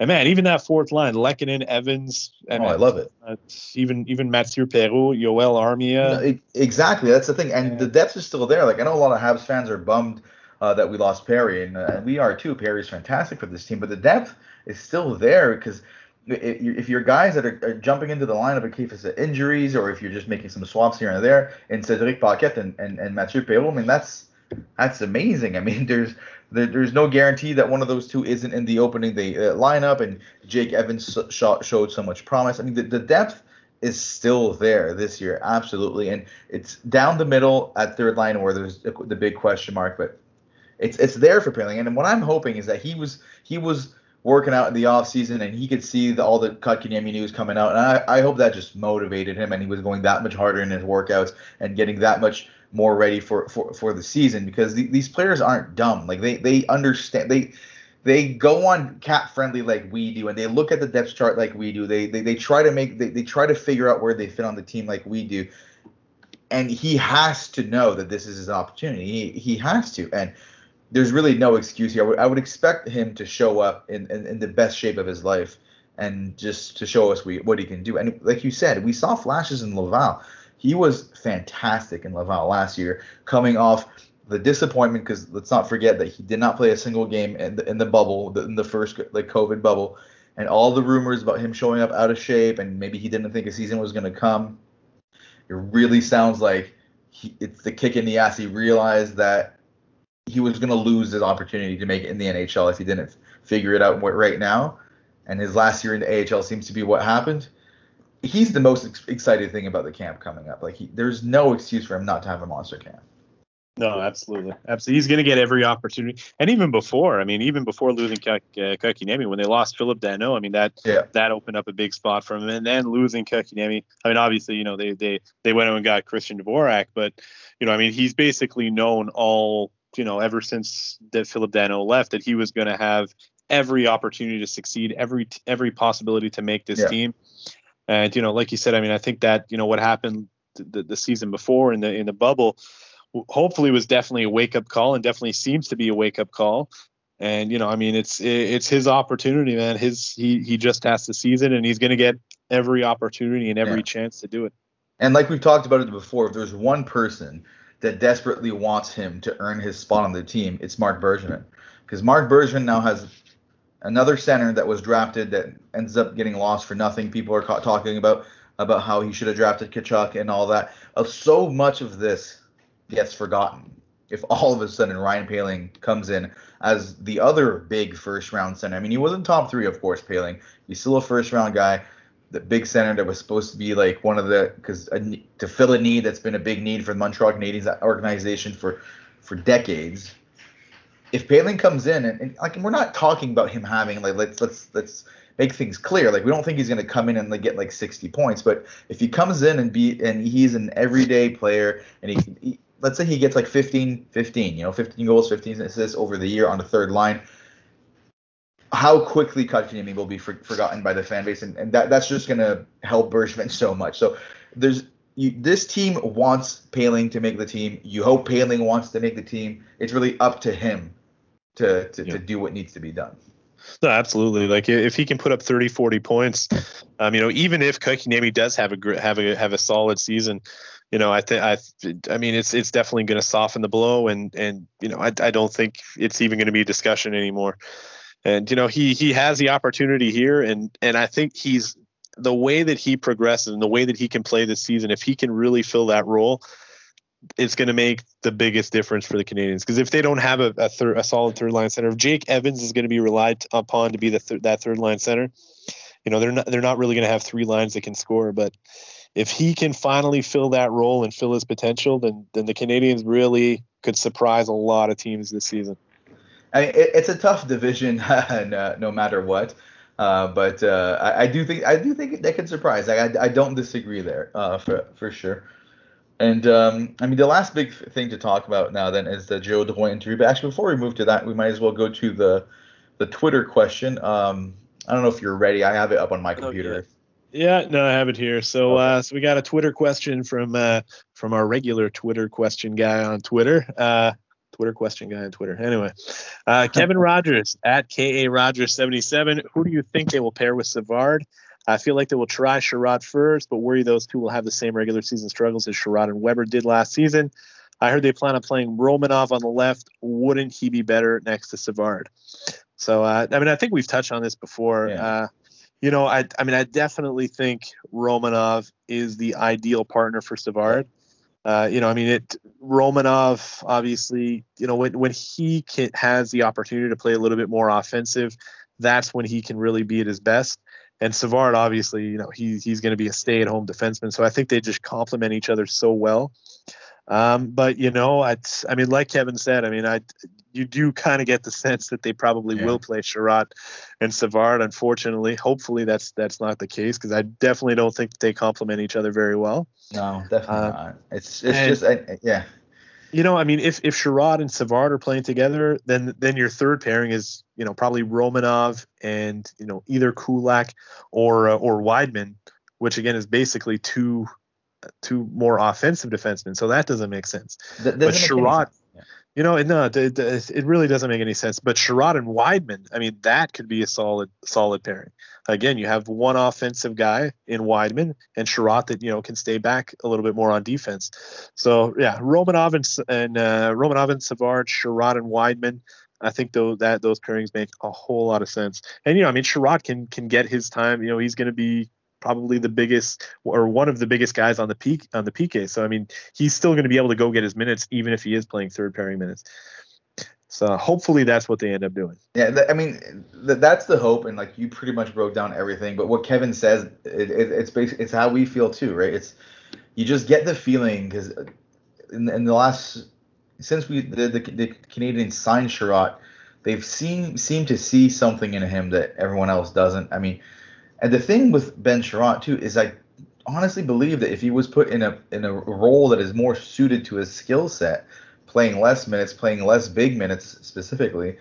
And man, even that fourth line, Lehkonen, Evans. And oh, I love it. Uh, even even Mathieu Perreault, Joel Armia. No, exactly, that's the thing, and yeah. the depth is still there. Like I know a lot of Habs fans are bummed uh, that we lost Perry, and, uh, we are too. Perry's fantastic for this team, but the depth is still there because if your guys that are, are, jumping into the lineup in case of injuries or if you're just making some swaps here and there in Cedric Paquette and, and, and Mathieu Perreault, I mean that's that's amazing. I mean [laughs] there's there, there's no guarantee that one of those two isn't in the opening the uh, lineup and Jake Evans showed so much promise. I mean the, the depth is still there this year absolutely and it's down the middle at third line where there's the big question mark but it's it's there for Poehling and what I'm hoping is that he was he was working out in the off season and he could see the, all the Kotkaniemi news coming out. And I, I hope that just motivated him and he was going that much harder in his workouts and getting that much more ready for for, for the season because the, these players aren't dumb. Like they they understand they they go on cap friendly like we do and they look at the depth chart like we do. They they, they try to make they, they try to figure out where they fit on the team like we do. And he has to know that this is his opportunity. He, he has to. And there's really no excuse here. I would, I would expect him to show up in, in, in, the best shape of his life and just to show us we, what he can do. And like you said, we saw flashes in Laval. He was fantastic in Laval last year, coming off the disappointment because let's not forget that he did not play a single game in the, in the bubble, in the first like COVID bubble, and all the rumors about him showing up out of shape and maybe he didn't think a season was going to come. It really sounds like he, it's the kick in the ass. He realized that he was going to lose his opportunity to make it in the NHL if he didn't figure it out right now. And his last year in the AHL seems to be what happened. He's the most ex- excited thing about the camp coming up. Like he, there's no excuse for him not to have a monster camp. No, absolutely, absolutely. He's going to get every opportunity, and even before, I mean, even before losing uh, when they lost Philip Danault, I mean that yeah. that opened up a big spot for him. And then losing Kotkaniemi, I mean, obviously, you know, they they they went out and got Christian Dvorak, but you know, I mean, he's basically known all you know, ever since that Philip Danault left, that he was going to have every opportunity to succeed, every every possibility to make this yeah. team. And you know, like you said, I mean, I think that you know what happened the, the season before in the in the bubble, hopefully was definitely a wake up call, and definitely seems to be a wake up call. And you know, I mean, it's it's his opportunity, man. His he he just has the season, and he's going to get every opportunity and every yeah. chance to do it. And like we've talked about it before, if there's one person that desperately wants him to earn his spot on the team, it's Marc Bergevin. Because Marc Bergevin now has another center that was drafted that ends up getting lost for nothing. People are ca- talking about about how he should have drafted Tkachuk and all that. Uh, so much of this gets forgotten if all of a sudden Ryan Poehling comes in as the other big first round center. I mean, he wasn't top three, of course, Poehling. He's still a first round guy, the big center that was supposed to be like one of the because to fill a need that's been a big need for the Montreal Canadiens organization for for decades. If Poehling comes in and, and like we're not talking about him having like let's let's let's make things clear. Like we don't think he's going to come in and like, get like 60 points, but if he comes in and be and he's an everyday player and he, he let's say he gets like 15, 15, you know, 15 goals, 15 assists over the year on the third line. How quickly Kotkaniemi will be for, forgotten by the fan base, and, and that, that's just going to help Bergevin so much. So there's you, this team wants Poehling to make the team. You hope Poehling wants to make the team. It's really up to him to to, yeah. to do what needs to be done. No, absolutely. Like if he can put up 30, 40 points, um, you know, even if Kotkaniemi does have a have a have a solid season, you know, I think I, I mean, it's it's definitely going to soften the blow, and and you know, I I don't think it's even going to be a discussion anymore. And you know, he he has the opportunity here, and and I think he's the way that he progresses and the way that he can play this season. If he can really fill that role, it's going to make the biggest difference for the Canadiens Because if they don't have a a, third, a solid third line center, if Jake Evans is going to be relied upon to be the th- that third line center, you know, they're not they're not really going to have three lines that can score, but if he can finally fill that role and fill his potential, then then the Canadiens really could surprise a lot of teams this season. I mean, it, it's a tough division, [laughs] no, no matter what. Uh, but uh, I, I, do think I do think that can surprise. I, I, I don't disagree there uh, for for sure. And um, I mean, the last big thing to talk about now then is the Joe Drouin interview. But actually, before we move to that, we might as well go to the the Twitter question. Um, I don't know if you're ready. I have it up on my computer. Oh, yeah, no, I have it here. So, okay. uh, so we got a Twitter question from uh, from our regular Twitter question guy on Twitter. Twitter question guy on Twitter. Anyway, uh, Kevin Rogers [laughs] at Ka Rogers seventy seven. Who do you think they will pair with Savard? I feel like they will try Chiarot first, but worry those two will have the same regular season struggles as Chiarot and Weber did last season. I heard they plan on playing Romanov on the left. Wouldn't he be better next to Savard? So, uh, I mean, I think we've touched on this before. Yeah. Uh, you know, I I mean, I definitely think Romanov is the ideal partner for Savard. Uh, you know, I mean, it Romanov obviously, you know, when when he can, has the opportunity to play a little bit more offensive, that's when he can really be at his best. And Savard, obviously, you know, he, he's going to be a stay-at-home defenseman, so I think they just complement each other so well. Um, but you know, I, I mean, like Kevin said, I mean, I you do kind of get the [laughs] sense that they probably yeah. will play Chiarot and Savard. Unfortunately, hopefully that's that's not the case because I definitely don't think they complement each other very well. No, definitely uh, not. It's it's just I, yeah. You know, I mean, if if Chiarot and Savard are playing together, then then your third pairing is you know probably Romanov and you know either Kulak or uh, or Wideman, which again is basically two two more offensive defensemen. So that doesn't make sense. That but Chiarot, you know, no, it, it, really doesn't make any sense. But Chiarot and Wideman, I mean, that could be a solid solid pairing. Again, you have one offensive guy in Wideman and Chiarot that you know can stay back a little bit more on defense. So yeah, Romanov and, and uh, Romanov and Savard, Chiarot and Wideman. I think though that those pairings make a whole lot of sense. And you know, I mean, Chiarot can can get his time. You know, he's going to be probably the biggest or one of the biggest guys on the peak on the PK. So I mean, he's still going to be able to go get his minutes even if he is playing third pairing minutes. So hopefully that's what they end up doing. Yeah, th- I mean th- that's the hope, and like you pretty much broke down everything. But what Kevin says, it, it, it's basically it's how we feel too, right? It's you just get the feeling because in, in the last since we the, the, the Canadiens signed Chiarot, they've seen seem to see something in him that everyone else doesn't. I mean, and the thing with Ben Chiarot too is I honestly believe that if he was put in a in a role that is more suited to his skill set, playing less minutes, playing less big minutes specifically,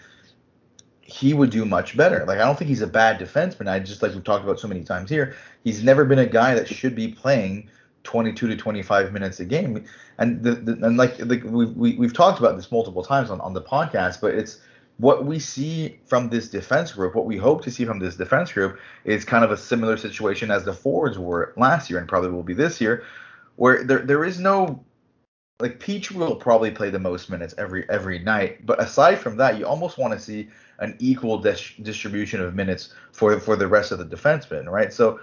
he would do much better. Like I don't think he's a bad defenseman. I just like we've talked about so many times here, he's never been a guy that should be playing 22 to 25 minutes a game. And the, the and like, we've we, we have talked about this multiple times on on the podcast, but it's what we see from this defense group, what we hope to see from this defense group, is kind of a similar situation as the forwards were last year and probably will be this year, where there there is no like Peach will probably play the most minutes every every night, but aside from that, you almost want to see an equal dis- distribution of minutes for for the rest of the defensemen, right? So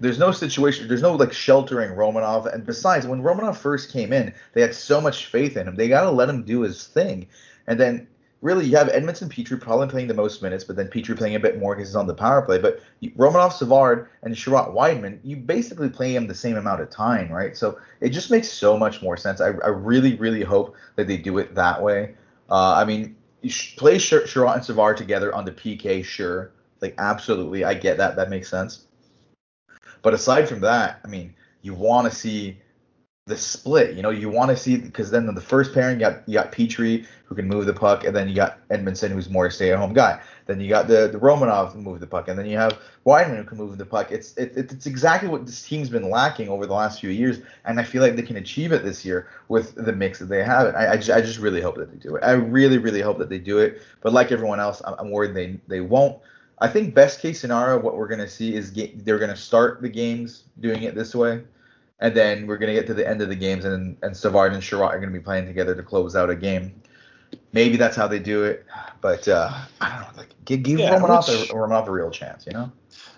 there's no situation, there's no like sheltering Romanov. And besides, when Romanov first came in, they had so much faith in him. They got to let him do his thing. And then really you have Edmundson Petry probably playing the most minutes, but then Petry playing a bit more because he's on the power play. But Romanov, Savard, and Chiarot Wideman, you basically play him the same amount of time, right? So it just makes so much more sense. I, I really, really hope that they do it that way. Uh, I mean, you play Chiarot and Savard together on the PK, sure. Like, absolutely. I get that. That makes sense. But aside from that, I mean, you want to see the split. You know, you want to see because then the first pairing you got you got Petry who can move the puck, and then you got Edmundson who's more a stay-at-home guy. Then you got the, the Romanov who move the puck, and then you have Wideman who can move the puck. It's it, it's exactly what this team's been lacking over the last few years, and I feel like they can achieve it this year with the mix that they have. I I just, I just really hope that they do it. I really really hope that they do it. But like everyone else, I'm, I'm worried they they won't. I think best case scenario, what we're gonna see is get, they're gonna start the games doing it this way and then we're gonna get to the end of the games, and and Savard and Chiarot are gonna be playing together to close out a game. Maybe that's how they do it, but uh, I don't know. Like give, give yeah, Romanov, which, a, Romanov a real chance, you know?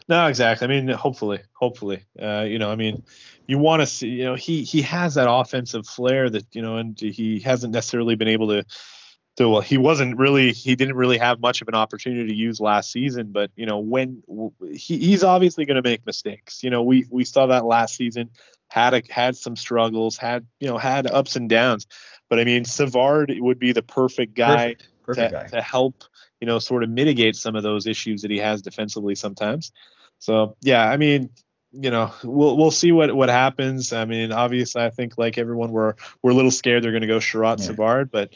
No, exactly. I mean, hopefully, hopefully, uh, you know, I mean, you want to see, you know, he he has that offensive flair that you know, and he hasn't necessarily been able to. To, well, he wasn't really, he didn't really have much of an opportunity to use last season. But you know, when he, he's obviously going to make mistakes. You know, we we saw that last season had a, had some struggles, had you know had ups and downs. But I mean, Savard would be the perfect guy, perfect. Perfect to, guy. to help you know sort of mitigate some of those issues that he has defensively sometimes. So yeah, I mean, you know, we'll we'll see what what happens. I mean, obviously, I think like everyone, we're we're a little scared they're going to go Chiarot yeah. Savard, but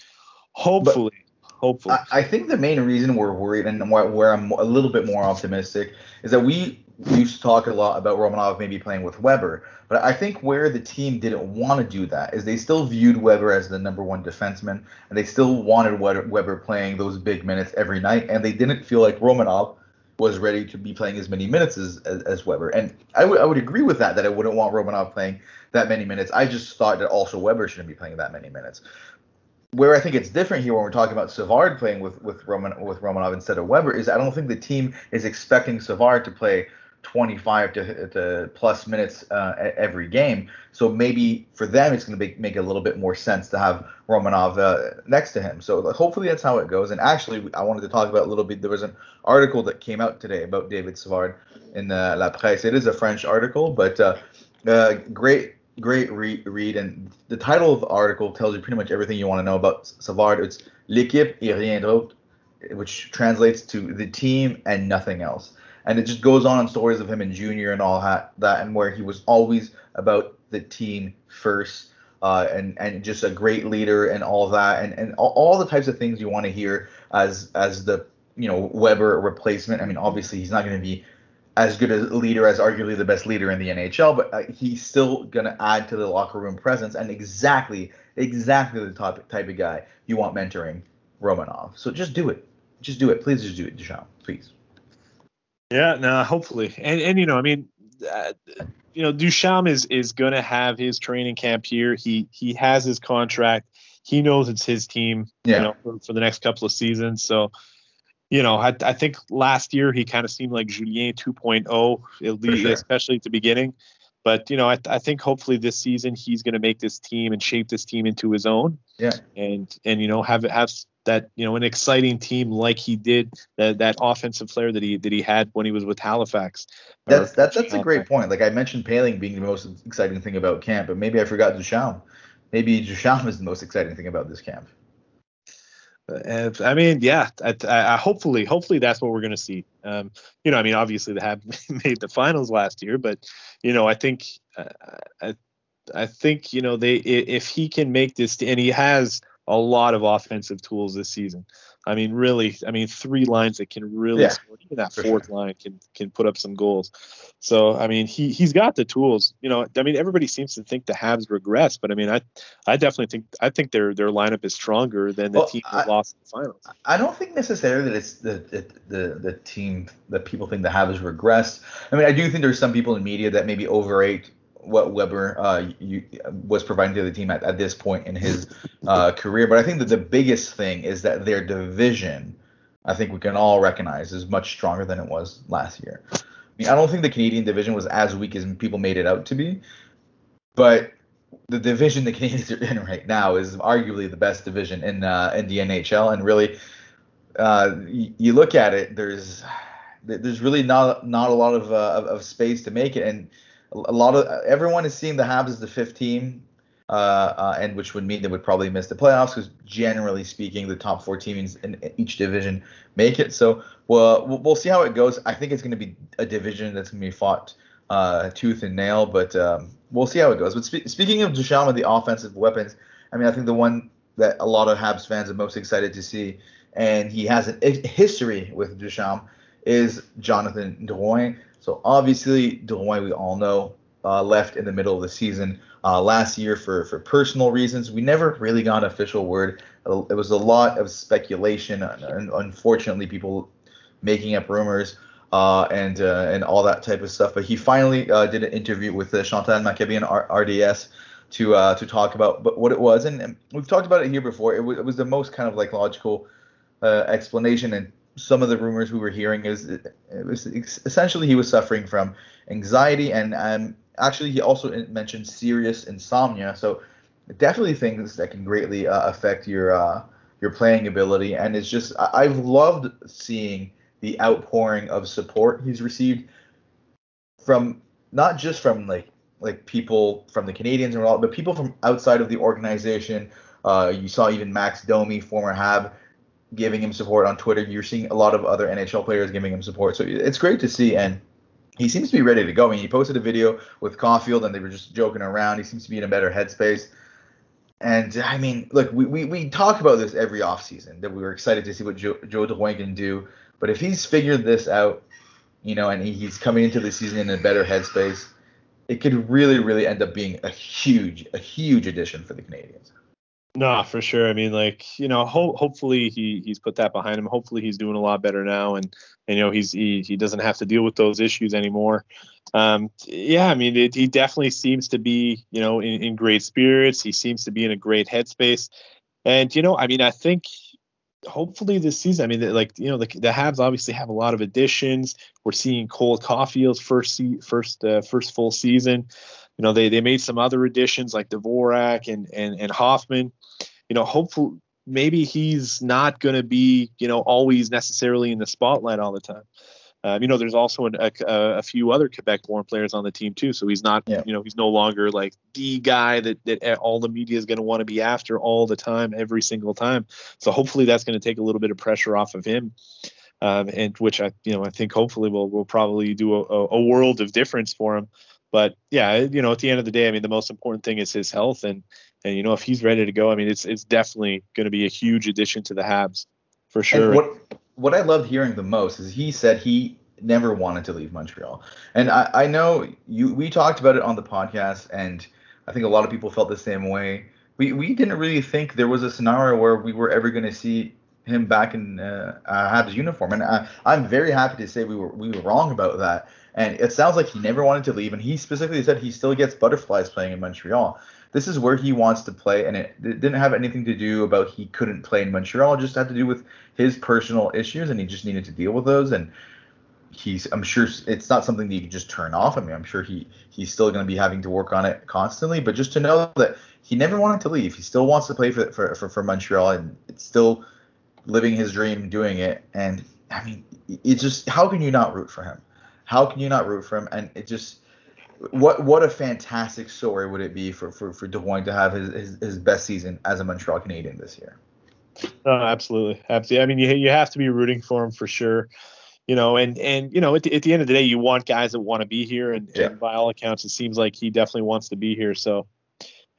hopefully. But- hopefully. I, I, think the main reason we're worried and where, where, I'm a little bit more optimistic is that we used to talk a lot about Romanov maybe playing with Weber, but I think where the team didn't want to do that is they still viewed Weber as the number one defenseman, and they still wanted Weber playing those big minutes every night, and they didn't feel like Romanov was ready to be playing as many minutes as, as, as Weber. And I would I would agree with that that I wouldn't want Romanov playing that many minutes. I just thought that also Weber shouldn't be playing that many minutes. Where I think it's different here when we're talking about Savard playing with with Roman with Romanov instead of Weber is I don't think the team is expecting Savard to play 25 to, to plus minutes uh, every game. So maybe for them, it's going to make a little bit more sense to have Romanov uh, next to him. So hopefully that's how it goes. And actually, I wanted to talk about a little bit. There was an article that came out today about David Savard in the La Presse. It is a French article, but uh, uh, great, great re- read. And the title of the article tells you pretty much everything you want to know about Savard. It's L'équipe et rien d'autre, which translates to the team and nothing else and it just goes on in stories of him in junior and all that, and where he was always about the team first uh, and and just a great leader and all that and and all, all the types of things you want to hear as as the you know Weber replacement. I mean, obviously he's not going to be as good a leader as arguably the best leader in the NHL, but uh, he's still going to add to the locker room presence and exactly exactly the type type of guy you want mentoring Romanov. So just do it. Just do it. Please just do it, Ducharme. Please. Yeah, no, hopefully, and and you know, I mean, uh, you know, Ducharme is is going to have his training camp here. He he has his contract. He knows it's his team. Yeah. You know, for, for the next couple of seasons. So, you know, I, I think last year he kind of seemed like Julien 2.0, at least, sure. especially at the beginning. But you know, I, I think hopefully this season he's going to make this team and shape this team into his own. Yeah. And and you know have it have that you know an exciting team like he did that that offensive flair that he that he had when he was with Halifax. That's that's that's a great point. Like I mentioned, Poehling being the most exciting thing about camp, but maybe I forgot Ducharme. Maybe Ducharme is the most exciting thing about this camp. Uh, I mean, yeah. I, I, hopefully, hopefully that's what we're going to see. Um, you know, I mean, obviously they have [laughs] made the finals last year, but you know, I think, uh, I, I think you know they if he can make this, and he has a lot of offensive tools this season. I mean, really, I mean, three lines that can really yeah, score. Even that fourth sure. line can can put up some goals. So I mean, he he's got the tools. You know, I mean, everybody seems to think the Habs regress, but I mean, I I definitely think I think their their lineup is stronger than the well, team that I, lost in the finals. I don't think necessarily that it's the, the the the team that people think the Habs regressed. I mean, I do think there's some people in media that maybe overrate what Weber uh, you, was providing to the team at, at this point in his uh, career. But I think that the biggest thing is that their division, I think we can all recognize, is much stronger than it was last year. I, mean, I don't think the Canadian division was as weak as people made it out to be, but the division the Canadiens are in right now is arguably the best division in uh, in the NHL, and really, uh, you, you look at it, there's there's really not not a lot of, uh, of, of space to make it, and a lot of everyone is seeing the Habs as the fifth team, uh, uh, and which would mean they would probably miss the playoffs because generally speaking, the top four teams in each division make it. So well, we'll see how it goes. I think it's going to be a division that's going to be fought uh, tooth and nail, but um, we'll see how it goes. But spe- speaking of Ducharme and the offensive weapons, I mean, I think the one that a lot of Habs fans are most excited to see, and he has a history with Ducharme, is Jonathan Drouin. So obviously, Drouin, we all know, uh, left in the middle of the season uh, last year for for personal reasons. We never really got an official word. It was a lot of speculation, and unfortunately, people making up rumors uh, and uh, and all that type of stuff. But he finally uh, did an interview with uh, Chantal Machabée and R- RDS to uh, to talk about what it was, and, and, we've talked about it here before. It, w- it was the most kind of like logical uh, explanation, and some of the rumors we were hearing is it, was essentially he was suffering from anxiety, and um, actually he also mentioned serious insomnia. So definitely things that can greatly uh, affect your your playing ability, and it's just I've loved seeing the outpouring of support he's received from not just from like like people from the Canadiens and all, but people from outside of the organization. Uh, you saw even Max Domi, former Hab, giving him support on Twitter. You're seeing a lot of other NHL players giving him support. So it's great to see, and he seems to be ready to go. I mean, he posted a video with Caufield, and they were just joking around. He seems to be in a better headspace. And I mean, look, we, we, we talk about this every offseason that we were excited to see what Joe, Joe can do but if he's figured this out, you know, and he's coming into the season in a better headspace, it could really, really end up being a huge, a huge addition for the Canadiens. No, for sure. I mean, like you know, ho- hopefully he he's put that behind him. Hopefully he's doing a lot better now, and, and you know he's he he doesn't have to deal with those issues anymore. Um, yeah, I mean, it, he definitely seems to be you know in, in great spirits. He seems to be in a great headspace, and you know, I mean, I think hopefully this season, I mean, like you know, the, the Habs obviously have a lot of additions. We're seeing Cole Caufield's first se- first uh, first full season. You know, they they made some other additions like Dvorak and and and Hoffman. You know, hopefully maybe he's not going to be you know always necessarily in the spotlight all the time. Um, you know, there's also an, a, a, few other Quebec-born players on the team too. So he's not, yeah. you know, he's no longer like the guy that that all the media is going to want to be after all the time, every single time. So hopefully that's going to take a little bit of pressure off of him, um, and which I, you know, I think hopefully will will probably do a, a world of difference for him. But yeah, you know, at the end of the day, I mean, the most important thing is his health, and and you know, if he's ready to go, I mean, it's it's definitely going to be a huge addition to the Habs for sure. And what what I loved hearing the most is he said he never wanted to leave Montreal. And I, I know you we talked about it on the podcast and I think a lot of people felt the same way. We we didn't really think there was a scenario where we were ever going to see him back in uh, Habs uniform, and I, I'm very happy to say we were we were wrong about that. And it sounds like he never wanted to leave, and he specifically said he still gets butterflies playing in Montreal. This is where he wants to play, and it, it didn't have anything to do about he couldn't play in Montreal. It just had to do with his personal issues, and he just needed to deal with those. And he's I'm sure it's not something that you can just turn off. I mean, I'm sure he he's still going to be having to work on it constantly. But just to know that he never wanted to leave, he still wants to play for for for, for Montreal, and it's still living his dream, doing it. And I mean, it's just how can you not root for him? How can you not root for him? And it just what what a fantastic story would it be for for for Drouin to have his, his his best season as a Montreal Canadien this year. Absolutely, absolutely. I mean, you you have to be rooting for him for sure you know, and and you know, at the, at the end of the day, you want guys that want to be here, and, yeah. and, by all accounts, it seems like he definitely wants to be here. So,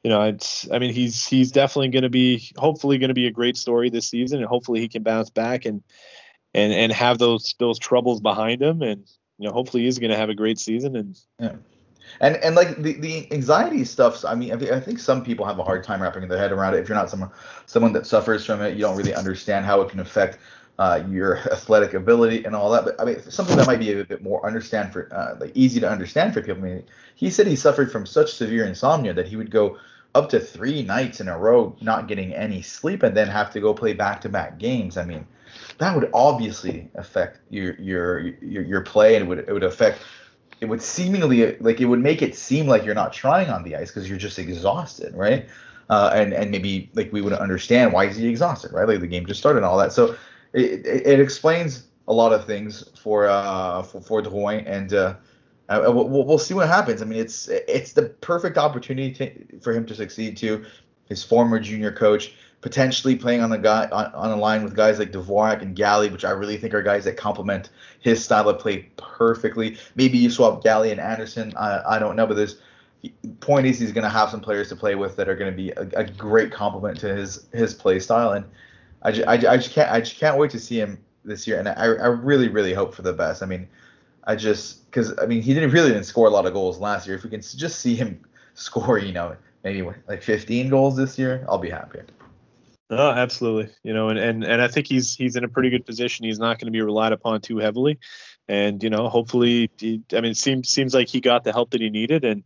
you know, it's I mean, he's he's definitely going to be, hopefully, going to be a great story this season, and hopefully he can bounce back and and and have those those troubles behind him, and you know, hopefully he's going to have a great season. And yeah. And and like the, the anxiety stuff, I mean, I think some people have a hard time wrapping their head around it. If you're not someone someone that suffers from it, you don't really understand how it can affect uh, your athletic ability and all that. But I mean, something that might be a bit more understand for uh, like easy to understand for people. I mean, he said he suffered from such severe insomnia that he would go up to three nights in a row not getting any sleep and then have to go play back-to-back games. I mean, that would obviously affect your your your, your play and it would it would affect it would seemingly like it would make it seem like you're not trying on the ice because you're just exhausted, right? Uh, and and maybe like we wouldn't understand why is he exhausted, right? Like the game just started and all that. So it, it, it explains a lot of things for uh for, for Drouin and uh, uh, we'll, we'll see what happens. I mean, it's it's the perfect opportunity to, for him to succeed too. His former junior coach, potentially playing on the guy on, on a line with guys like Dvorak and Galley, which I really think are guys that complement his style of play perfectly. Maybe you swap Galley and Anderson. I, I don't know, but there's point is he's going to have some players to play with that are going to be a, a, great complement to his his play style, and I, just, I, I just can't I just can't wait to see him this year, and I, I really really hope for the best. I mean, I just because I mean he didn't really didn't score a lot of goals last year. If we can just see him [laughs] score, you know, maybe like 15 goals this year, I'll be happy. Oh, absolutely. You know, and, and and I think he's he's in a pretty good position. He's not going to be relied upon too heavily, and you know, hopefully, he, I mean, seems seems like he got the help that he needed, and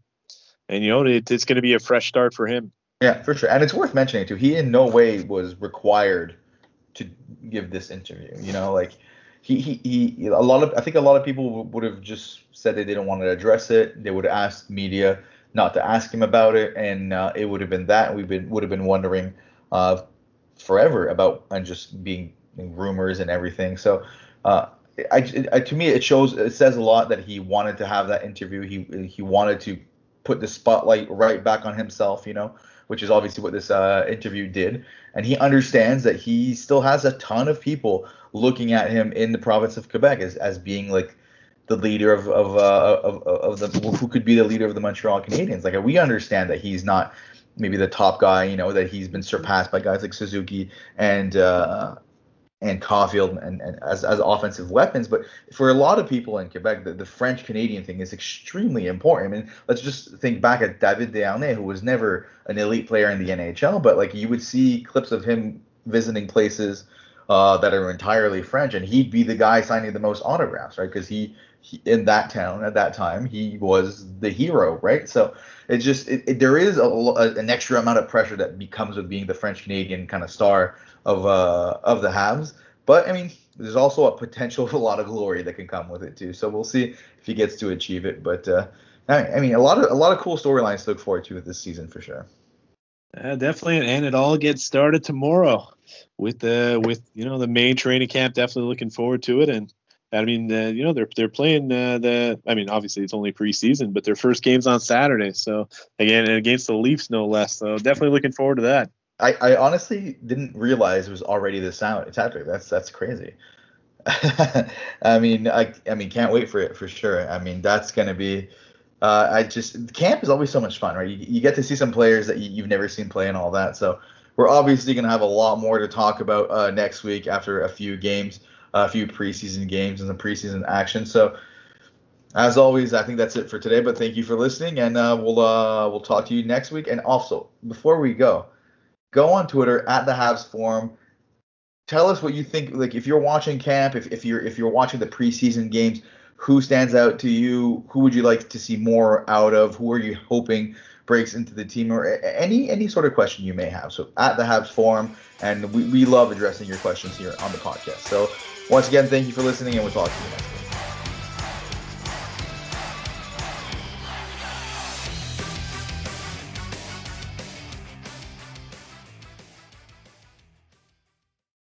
and you know, it, it's going to be a fresh start for him. Yeah, for sure. And it's worth mentioning too. He in no way was required to give this interview. You know, like he, he, he a lot of I think a lot of people would have just said they didn't want to address it. They would have asked media not to ask him about it, and uh, it would have been that. We've been would have been wondering uh, forever about and just being rumors and everything. So. Uh, I, I, to me, it shows it says a lot that he wanted to have that interview. He he wanted to put the spotlight right back on himself, you know, which is obviously what this uh, interview did. And he understands that he still has a ton of people looking at him in the province of Quebec as, as being like the leader of of, uh, of of the who could be the leader of the Montreal Canadiens. Like we understand that he's not maybe the top guy, you know, that he's been surpassed by guys like Suzuki and uh, and Caufield and, and as, as offensive weapons. But for a lot of people in Quebec, the, the French Canadian thing is extremely important. I mean, let's just think back at David Desharnais, who was never an elite player in the NHL, but like you would see clips of him visiting places uh, that are entirely French, and he'd be the guy signing the most autographs, right? Because he, he, in that town at that time he was the hero, right? So it's just it, it, there is a, a, an extra amount of pressure that becomes with being the French Canadian kind of star of uh of the Habs. But I mean, there's also a potential of [laughs] a lot of glory that can come with it too. So we'll see if he gets to achieve it. But uh, I mean, a lot of a lot of cool storylines to look forward to with this season for sure. Uh, definitely, and it all gets started tomorrow with the with you know the main training camp. Definitely looking forward to it, and I mean uh, you know they're they're playing uh, the I mean obviously it's only preseason, but their first game's on Saturday. So again against the Leafs no less. So definitely looking forward to that. I, I honestly didn't realize it was already this. Saturday. That's that's crazy. [laughs] I mean, I I mean, can't wait for it for sure. I mean, that's gonna be. Uh, I just camp is always so much fun, right? You, you get to see some players that you, have never seen play and all that. So we're obviously gonna have a lot more to talk about uh, next week after a few games, a few preseason games and some preseason action. So as always, I think that's it for today. But thank you for listening, and uh, we'll uh, we'll talk to you next week. And also, before we go go on Twitter at the Habs Forum. Tell us what you think. Like if you're watching camp, if, if you're if you're watching the preseason games, who stands out to you? Who would you like to see more out of? Who are you hoping breaks into the team, or any any sort of question you may have? So at the Habs Forum, and we, we love addressing your questions here on the podcast. So once again, thank you for listening, and we'll talk to you next.